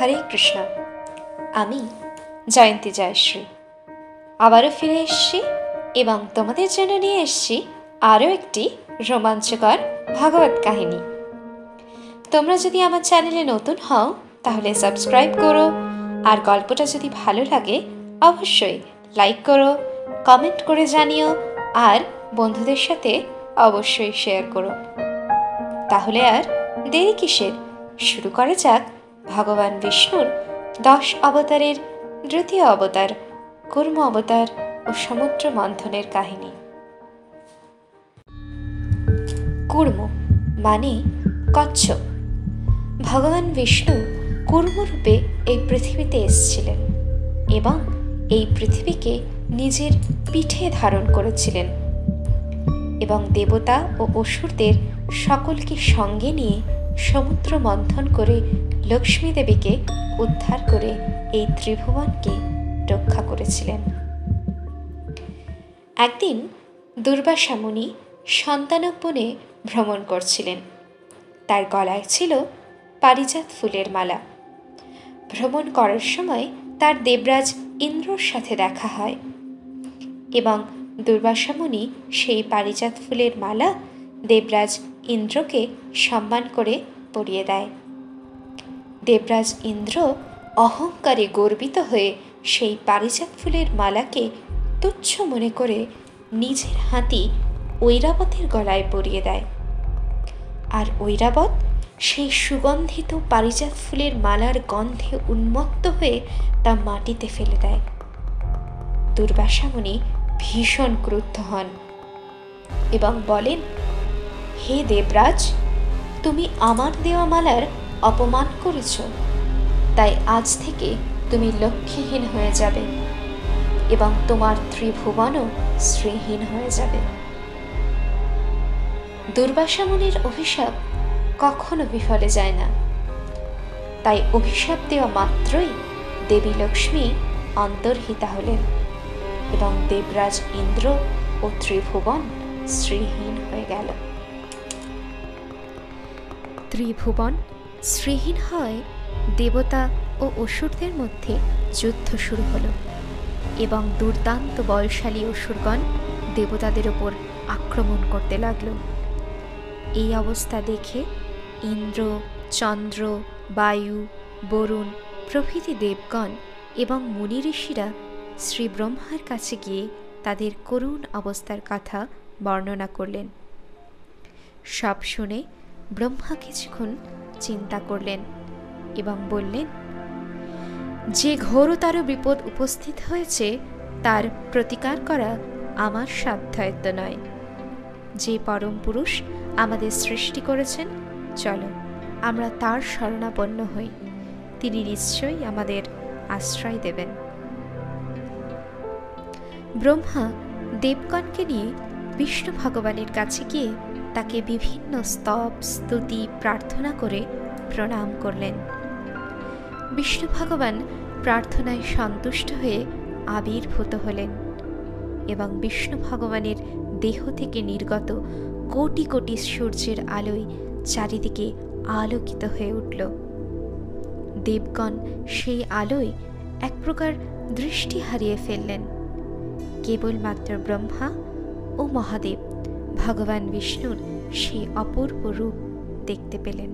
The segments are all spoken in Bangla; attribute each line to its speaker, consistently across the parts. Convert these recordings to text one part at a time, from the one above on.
Speaker 1: হরে কৃষ্ণ। আমি জয়ন্তী জয়শ্রী। আবারও ফিরে এসেছি এবং তোমাদের জন্য নিয়ে এসেছি আরও একটি রোমাঞ্চকর ভাগবত কাহিনী। তোমরা যদি আমার চ্যানেলে নতুন হও, তাহলে সাবস্ক্রাইব করো। আর গল্পটা যদি ভালো লাগে, অবশ্যই লাইক করো, কমেন্ট করে জানিও, আর বন্ধুদের সাথে অবশ্যই শেয়ার করো। তাহলে আর দেরি কিসের? শুরু করা যাক ভগবান বিষ্ণুর দশ অবতারের দ্বিতীয় অবতার, কুর্ম অবতার ও সমুদ্র মন্থনের কাহিনী। কুর্ম মানে কচ্ছপ। ভগবান বিষ্ণু কুর্মরূপে এই পৃথিবীতে এসেছিলেন এবং এই পৃথিবীকে নিজের পিঠে ধারণ করেছিলেন এবং দেবতা ও অসুরদের সকলকে সঙ্গে নিয়ে সমুদ্র মন্থন করে লক্ষ্মী দেবীকে উদ্ধার করে এই ত্রিভুবনকে রক্ষা করেছিলেন। একদিন দুর্বাসা মুনি ভ্রমণ করছিলেন। তার গলায় ছিল পারিজাত ফুলের মালা। ভ্রমণ করার সময় তার দেবরাজ ইন্দ্রর সাথে দেখা হয় এবং দুর্বাসা মুনি সেই পারিজাত ফুলের মালা দেবরাজ ইন্দ্রকে সম্মান করে পরিয়ে দেয়। দেবরাজ ইন্দ্র অহংকারে গর্বিত হয়ে সেই পারিজাত ফুলের মালাকে তুচ্ছ মনে করে নিজের হাতি ঐরাবতের গলায় পরিয়ে দেয়। আর ঐরাবত সেই সুগন্ধিত পারিজাত ফুলের মালার গন্ধে উন্মত্ত হয়ে তা মাটিতে ফেলে দেয়। দুর্বাসামণি ভীষণ ক্রুদ্ধ হন এবং বলেন, হে দেবরাজ, তুমি আমার দেওয়া মালার অপমান করেছ। তাই আজ থেকে তুমি লক্ষ্যহীন হয়ে যাবে এবং তোমার ত্রিভুবনও শ্রীহীন হয়ে যাবে। দুর্বাসামনির অভিশাপ কখনো বিফলে যায় না। তাই অভিশাপ দেওয়া মাত্রই দেবী লক্ষ্মী অন্তর্হিতা হলেন এবং দেবরাজ ইন্দ্র ও ত্রিভুবন শ্রীহীন হয়ে গেল। ত্রিভুবন শ্রীহীন হয় দেবতা ও অসুরদের মধ্যে যুদ্ধ শুরু হলো এবং দুর্দান্ত বলশালী অসুরগণ দেবতাদের ওপর আক্রমণ করতে লাগল। এই অবস্থা দেখে ইন্দ্র, চন্দ্র, বায়ু, বরুণ প্রভৃতি দেবগণ এবং মুনি ঋষিরা শ্রী ব্রহ্মার কাছে গিয়ে তাদের করুণ অবস্থার কথা বর্ণনা করলেন। সব শুনে ব্রহ্মা কিছুক্ষণ চিন্তা করলেন এবং বললেন, যে ঘোরতর বিপদ উপস্থিত হয়েছে, তার প্রতিকার করা আমার সাধ্যায়ত্ত নয়। যে পরম পুরুষ আমাদের সৃষ্টি করেছেন, চলো আমরা তার শরণাপন্ন হই। তিনি নিশ্চয়ই আমাদের আশ্রয় দেবেন। ব্রহ্মা দেবগণকে নিয়ে বিষ্ণু ভগবানের কাছে গিয়ে তাকে বিভিন্ন স্তব, স্তুতি, প্রার্থনা করে প্রণাম করলেন। বিষ্ণু ভগবান প্রার্থনায় সন্তুষ্ট হয়ে আবির্ভূত হলেন এবং বিষ্ণু ভগবানের দেহ থেকে নির্গত কোটি কোটি সূর্যের আলোয় চারিদিকে আলোকিত হয়ে উঠল। দেবগণ সেই আলোয় এক প্রকার দৃষ্টি হারিয়ে ফেললেন। কেবলমাত্র ব্রহ্মা ও মহাদেব ভগবান বিষ্ণুর সেই অপূর্ব রূপ দেখতে পেলেন।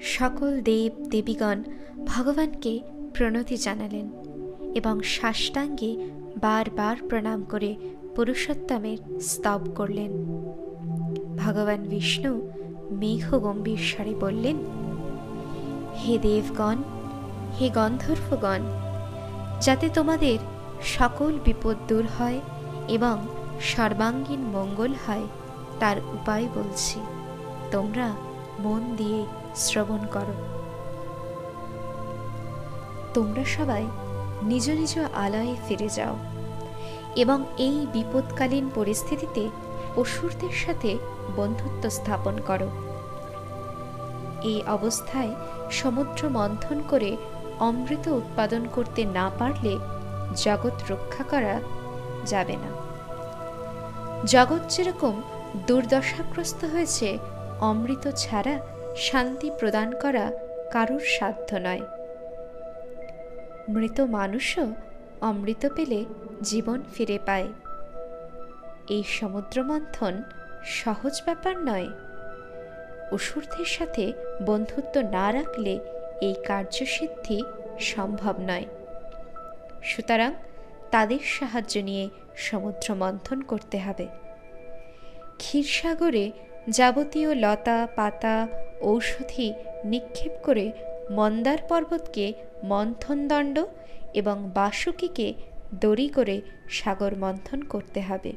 Speaker 1: সকল দেব দেবীগণ ভগবানকে প্রণতি জানালেন এবং সাষ্টাঙ্গে বারবার প্রণাম করে পুরুষোত্তমের স্তব করলেন। ভগবান বিষ্ণু মেঘ গম্ভীর স্বরে বললেন, হে দেবগণ, হে গন্ধর্বগণ, যাতে তোমাদের সকল বিপদ দূর হয় এবং সর্বাঙ্গীন মঙ্গল হয় তার উপায় বলছি। তোমরা মন দিয়ে শ্রবণ করো। তোমরা সবাই নিজ নিজ আলয়ে ফিরে যাও এবং এই বিপদকালীন পরিস্থিতিতে অসুরদের সাথে বন্ধুত্ব স্থাপন করো। এই অবস্থায় সমুদ্র মন্থন করে অমৃত উৎপাদন করতে না পারলে জগৎ রক্ষা করা যাবে না। জগৎ যেরকম দুর্দশাগ্রস্ত হয়েছে, অমৃত ছাড়া শান্তি প্রদান করা কারুর সাধ্য নয়। মৃত মানুষও অমৃত পেলে জীবন ফিরে পায়। এই সমুদ্র মন্থন সহজ ব্যাপার নয়। অসুরদের সাথে বন্ধুত্ব না রাখলে এই কার্যসিদ্ধি সম্ভব নয়। সুতরাং তাদের সাহায্য নিয়ে সমুদ্র মন্থন করতে হবে। ক্ষীরসাগরে যাবতীয় লতা, পাতা, ঔষধি নিক্ষেপ করে মন্দার পর্বতকে মন্থনদণ্ড এবং বাসুকিকে দড়ি করে সাগর মন্থন করতে হবে।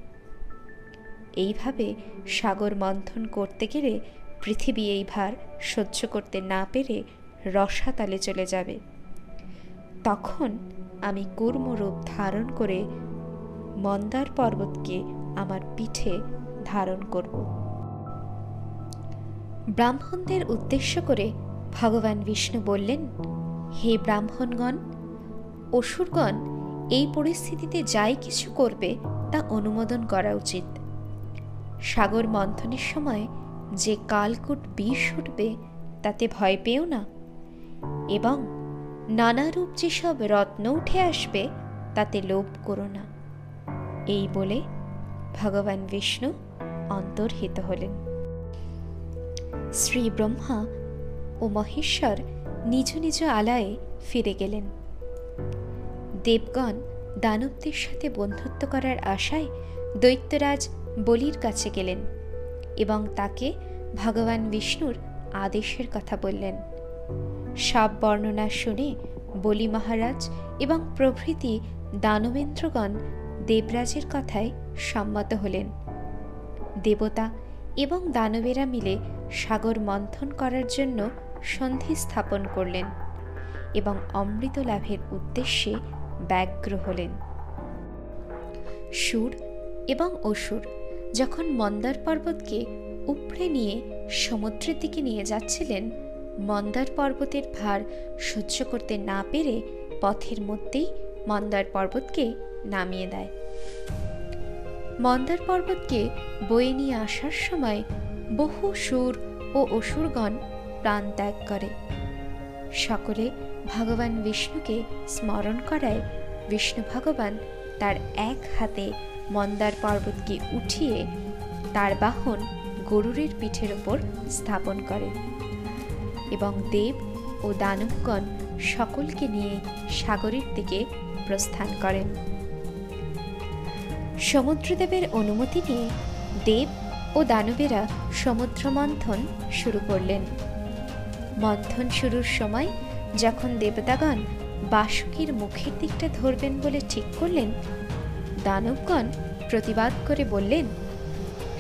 Speaker 1: এইভাবে সাগর মন্থন করতে গেলে পৃথিবী এই ভার সহ্য করতে না পেরে রসাতালে চলে যাবে। তখন আমি কুর্মরূপ ধারণ করে মন্দার পর্বতকে আমার পিঠে ধারণ করব। ব্রাহ্মণদের উদ্দেশ্য করে ভগবান বিষ্ণু বললেন, হে ব্রাহ্মণগণ, অসুরগণ, এই পরিস্থিতিতে যাই কিছু করবে তা অনুমোদন করা উচিত। সাগর মন্থনের সময় যে কালকুট বিষ উঠবে তাতে ভয় পেও না। এবং নানারূপ যেসব রত্ন উঠে আসবে, তাতে লোভ করো না। এই বলে ভগবান বিষ্ণু অন্তর্হিত হলেন। শ্রী ব্রহ্মা ও মহেশ্বর নিজ নিজ আলায়ে ফিরে গেলেন। দেবগণ দানবদের সাথে বন্ধুত্ব করার আশায় দৈত্যরাজ বলির কাছে গেলেন এবং তাকে ভগবান বিষ্ণুর আদেশের কথা বললেন। সব বর্ণনা শুনে বলি মহারাজ এবং প্রভৃতি দানবেন্দ্রগণ দেবরাজের কথায় সম্মত হলেন। দেবতা এবং দানবেরা মিলে সাগর মন্থন করার জন্য সন্ধি স্থাপন করলেন এবং অমৃত লাভের উদ্দেশ্যে ব্যগ্র হলেন। সুর এবং অসুর যখন মন্দার পর্বতকে উপড়ে নিয়ে সমুদ্রের দিকে নিয়ে যাচ্ছিলেন মন্দার পর্বতের ভার সহ্য করতে না পেরে পথের মধ্যেই মন্দার পর্বতকে নামিয়ে দেয়। মন্দার পর্বতকে বয়ে নিয়ে আসার সময় বহু সুর ও অসুরগণ প্রাণ ত্যাগ করে। সকলে ভগবান বিষ্ণুকে স্মরণ করায় বিষ্ণু ভগবান তার এক হাতে মন্দার পর্বতকে উঠিয়ে তার বাহন গরুরের পিঠের ওপর স্থাপন করে। এবং দেব ও দানবগণ সকলকে নিয়ে সাগরের দিকে প্রস্থান করেন। সমুদ্রদেবের অনুমতি নিয়ে দেব ও দানবেরা সমুদ্র মন্থন শুরু করলেন। মন্থন শুরুর সময় যখন দেবতাগণ বাসুকির মুখের দিকটা ধরবেন বলে ঠিক করলেন, দানবগণ প্রতিবাদ করে বললেন,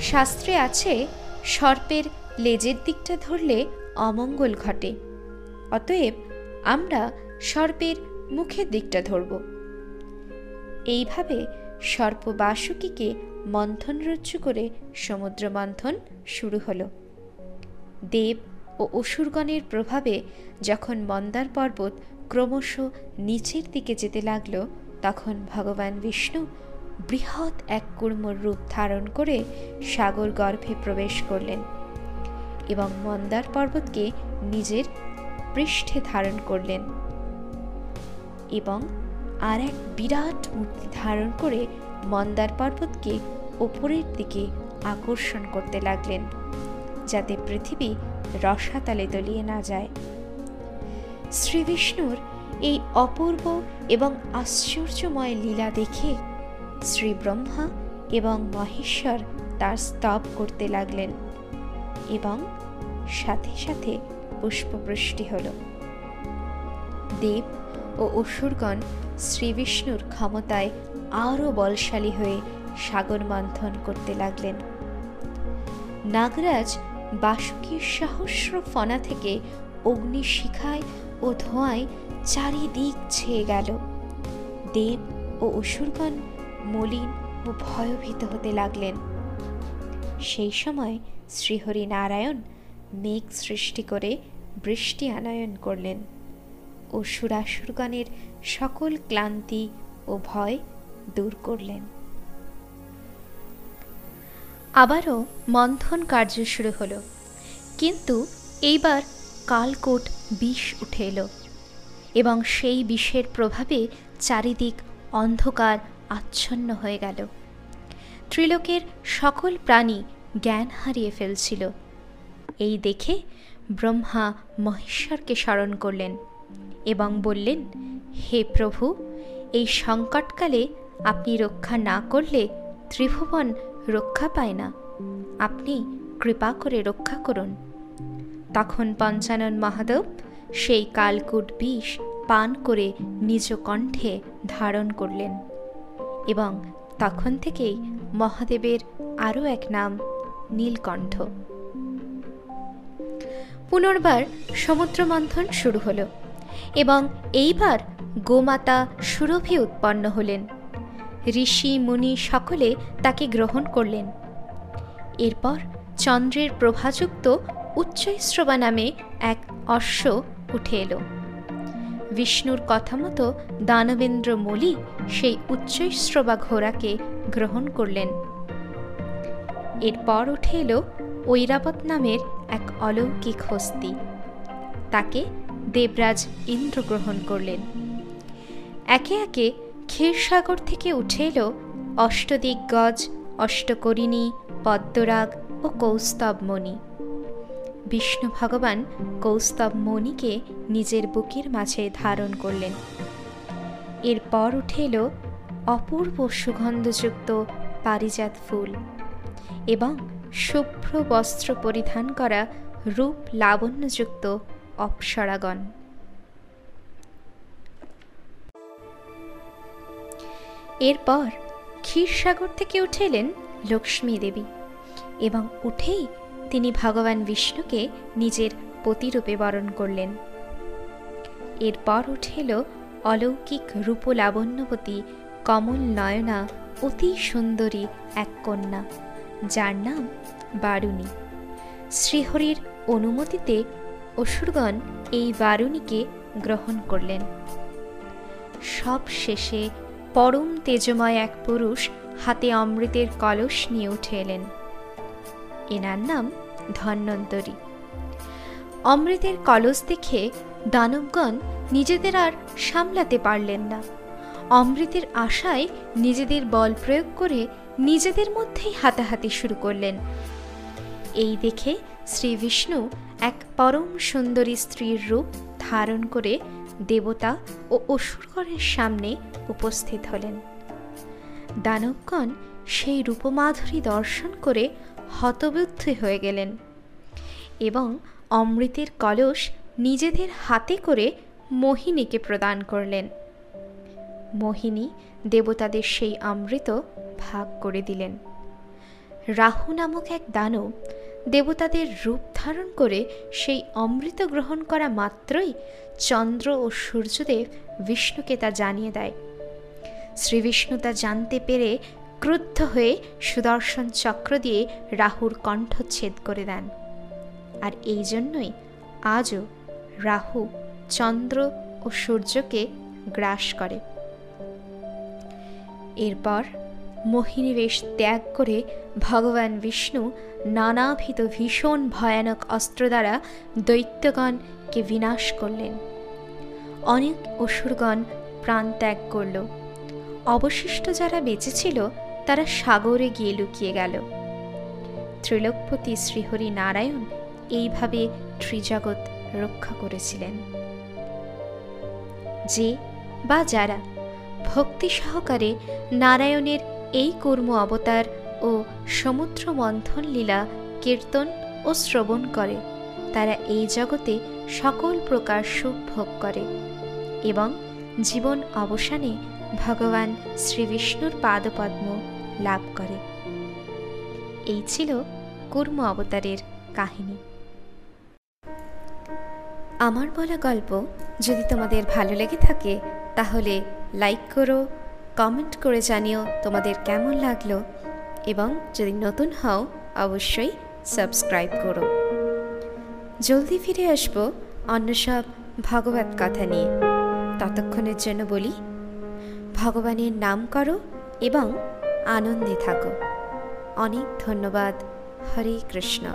Speaker 1: শাস্ত্রে আছে, সর্পের লেজের দিকটা ধরলে অমঙ্গল ঘটে। অতএব আমরা সর্পের মুখের দিকটা ধরব। এইভাবে সর্প বাসুকিকে মন্থন রজ্জু করে সমুদ্র মন্থন শুরু হল। দেব ও অসুরগণের প্রভাবে যখন মন্দার পর্বত ক্রমশ নিচের দিকে যেতে লাগল, তখন ভগবান বিষ্ণু বৃহৎ এক কুর্মর রূপ ধারণ করে সাগর গর্ভে প্রবেশ করলেন। এবং মন্দার পর্বতকে নিজের পৃষ্ঠে ধারণ করলেন এবং আর এক বিরাট মূর্তি ধারণ করে মন্দার পর্বতকে ওপরের দিকে আকর্ষণ করতে লাগলেন, যাতে পৃথিবী রসাতালে তলিয়ে না যায়। শ্রীবিষ্ণুর এই অপূর্ব এবং আশ্চর্যময় লীলা দেখে শ্রী ব্রহ্মা এবং মহেশ্বর তার স্তব করতে লাগলেন। এবং সাথে সাথে পুষ্পবৃষ্টি হল। দেব ও অসুরগণ শ্রীবিষ্ণুর ক্ষমতায় আরও বলশালী হয়ে সাগর মন্থন করতে লাগলেন। নাগরাজ বাসুকীর সহস্র ফনা থেকে অগ্নি শিখায় ও ধোঁয়ায় চারিদিক ছেয়ে গেল। দেব ও অসুরগণ মলিন ও ভয়ভীত হতে লাগলেন। সেই সময় শ্রীহরি নারায়ণ মেঘ সৃষ্টি করে বৃষ্টি আনয়ন করলেন। ও সুরাসুরগণের সকল ক্লান্তি ও ভয় দূর করলেন। আবারও মন্থন কার্য শুরু হলো। কিন্তু এইবার কালকোট বিষ উঠে এলো এবং সেই বিষের প্রভাবে চারিদিক অন্ধকার, আচ্ছন্ন হয়ে গেল। ত্রিলোকের সকল প্রাণী জ্ঞান হারিয়ে ফেলছিল। এই দেখে ব্রহ্মা মহেশ্বরকে স্মরণ করলেন এবং বললেন, হে প্রভু, এই সংকটকালে আপনি রক্ষা না করলে ত্রিভুবন রক্ষা পায় না। আপনি কৃপা করে রক্ষা করুন। তখন পঞ্চানন মহাদেব সেই কালকুট বিষ পান করে নিজ কণ্ঠে ধারণ করলেন এবং তখন থেকেই মহাদেবের আরও এক নাম নীলকণ্ঠ। পুনর্বার সমুদ্র মন্থন শুরু হলো এবং এইবার গোমাতা সুরভি উৎপন্ন হলেন। ঋষি, মুনি সকলে তাকে গ্রহণ করলেন। এরপর চন্দ্রের প্রভাযুক্ত উচ্চৈশ্রবা নামে এক অশ্ব উঠে এলো। বিষ্ণুর কথা মতো দানবেন্দ্র মলি সেই উচ্চৈশ্রবা ঘোড়াকে গ্রহণ করলেন। এরপর উঠে এলো ঐরাবত নামের এক অলৌকিক হস্তি। তাকে দেবরাজ ইন্দ্র গ্রহণ করলেন। একে একে ক্ষীরসাগর থেকে উঠে এলো অষ্টদিগ্গজ, অষ্টকরিণী, পদ্মরাগ ও কৌস্তবমণি। বিষ্ণু ভগবান কৌস্তব মণিকে নিজের বুকের মাঝে ধারণ করলেন। এরপর উঠে এলো অপূর্ব সুগন্ধযুক্ত পারিজাত ফুল। এবং শুভ্র বস্ত্র পরিধান করা রূপ লাবণ্যযুক্ত অপ্সরাগণ। এরপর ক্ষীরসাগর থেকে উঠে এলেন লক্ষ্মী দেবী এবং উঠেই তিনি ভগবান বিষ্ণুকে নিজের পতিরূপে বরণ করলেন। এরপর উঠে এলো অলৌকিক রূপলাবণ্যবতী কমল নয়না অতি সুন্দরী এক কন্যা। যার নাম বারুণী। শ্রীহরির অনুমতিতে অসুরগণ এই বারুণীকে গ্রহণ করলেন। সব শেষে পরম তেজময় এক পুরুষ হাতে অমৃতের কলস নিয়ে উঠে এলেন। এনার নাম ধন্বন্তরী। অমৃতের কলস দেখে দানবগণ নিজেদের আর সামলাতে পারলেন না। অমৃতের আশায় নিজেদের বল প্রয়োগ করে নিজেদের মধ্যেই হাতাহাতি শুরু করলেন। এই দেখে শ্রী বিষ্ণু এক পরম সুন্দরী স্ত্রীর রূপ ধারণ করে দেবতা ও অসুরগণের সামনে উপস্থিত হলেন। দানবগণ সেই রূপমাধুরী দর্শন করে হতবুদ্ধ হয়ে গেলেন এবং অমৃতের কলস নিজেদের হাতে করে মোহিনীকে প্রদান করলেন। মোহিনী দেবতাদের সেই অমৃত ভাগ করে দিলেন। রাহু নামক এক দানব দেবতাদের রূপ ধারণ করে সেই অমৃত গ্রহণ করা মাত্রই চন্দ্র ও সূর্যদেব বিষ্ণুকে তা জানিয়ে দেয়। শ্রীবিষ্ণু তা জানতে পেরে ক্রুদ্ধ হয়ে সুদর্শন চক্র দিয়ে রাহুর কণ্ঠচ্ছেদ করে দেন। আর এই জন্যই আজও রাহু চন্দ্র ও সূর্যকে গ্রাস করে। এরপর মোহিনী বেশ ত্যাগ করে ভগবান বিষ্ণু নানাভিত ভীষণ ভয়ানক অস্ত্র দ্বারা দৈত্যগণকে বিনাশ করলেন। অনেক অসুরগণ প্রাণ ত্যাগ করল। অবশিষ্ট যারা বেঁচেছিল তারা সাগরে গিয়ে লুকিয়ে গেল। ত্রিলোকপতি শ্রীহরি নারায়ণ এইভাবে ত্রিজগৎ রক্ষা করেছিলেন। যে বা যারা ভক্তি সহকারে নারায়ণের এই কর্ম অবতার ও সমুদ্র মন্থন লীলা কীর্তন ও শ্রবণ করে। তারা এই জগতে সকল প্রকার সুখ ভোগ করে এবং জীবন অবসানে ভগবান শ্রী বিষ্ণুর পাদপদ্ম লাভ করে। এই ছিল কুর্ম অবতারের কাহিনী। আমার বলা গল্প যদি তোমাদের ভালো লেগে থাকে, তাহলে লাইক করো কমেন্ট করে জানিও তোমাদের কেমন লাগল এবং যদি নতুন হও, অবশ্যই সাবস্ক্রাইব করো। জলদি ফিরে আসব অন্য সব ভগবত কথা নিয়ে। ততক্ষণের জন্য বলি, ভগবানের নাম করো এবং আনন্দে থাকো। অনেক ধন্যবাদ। হরে কৃষ্ণ।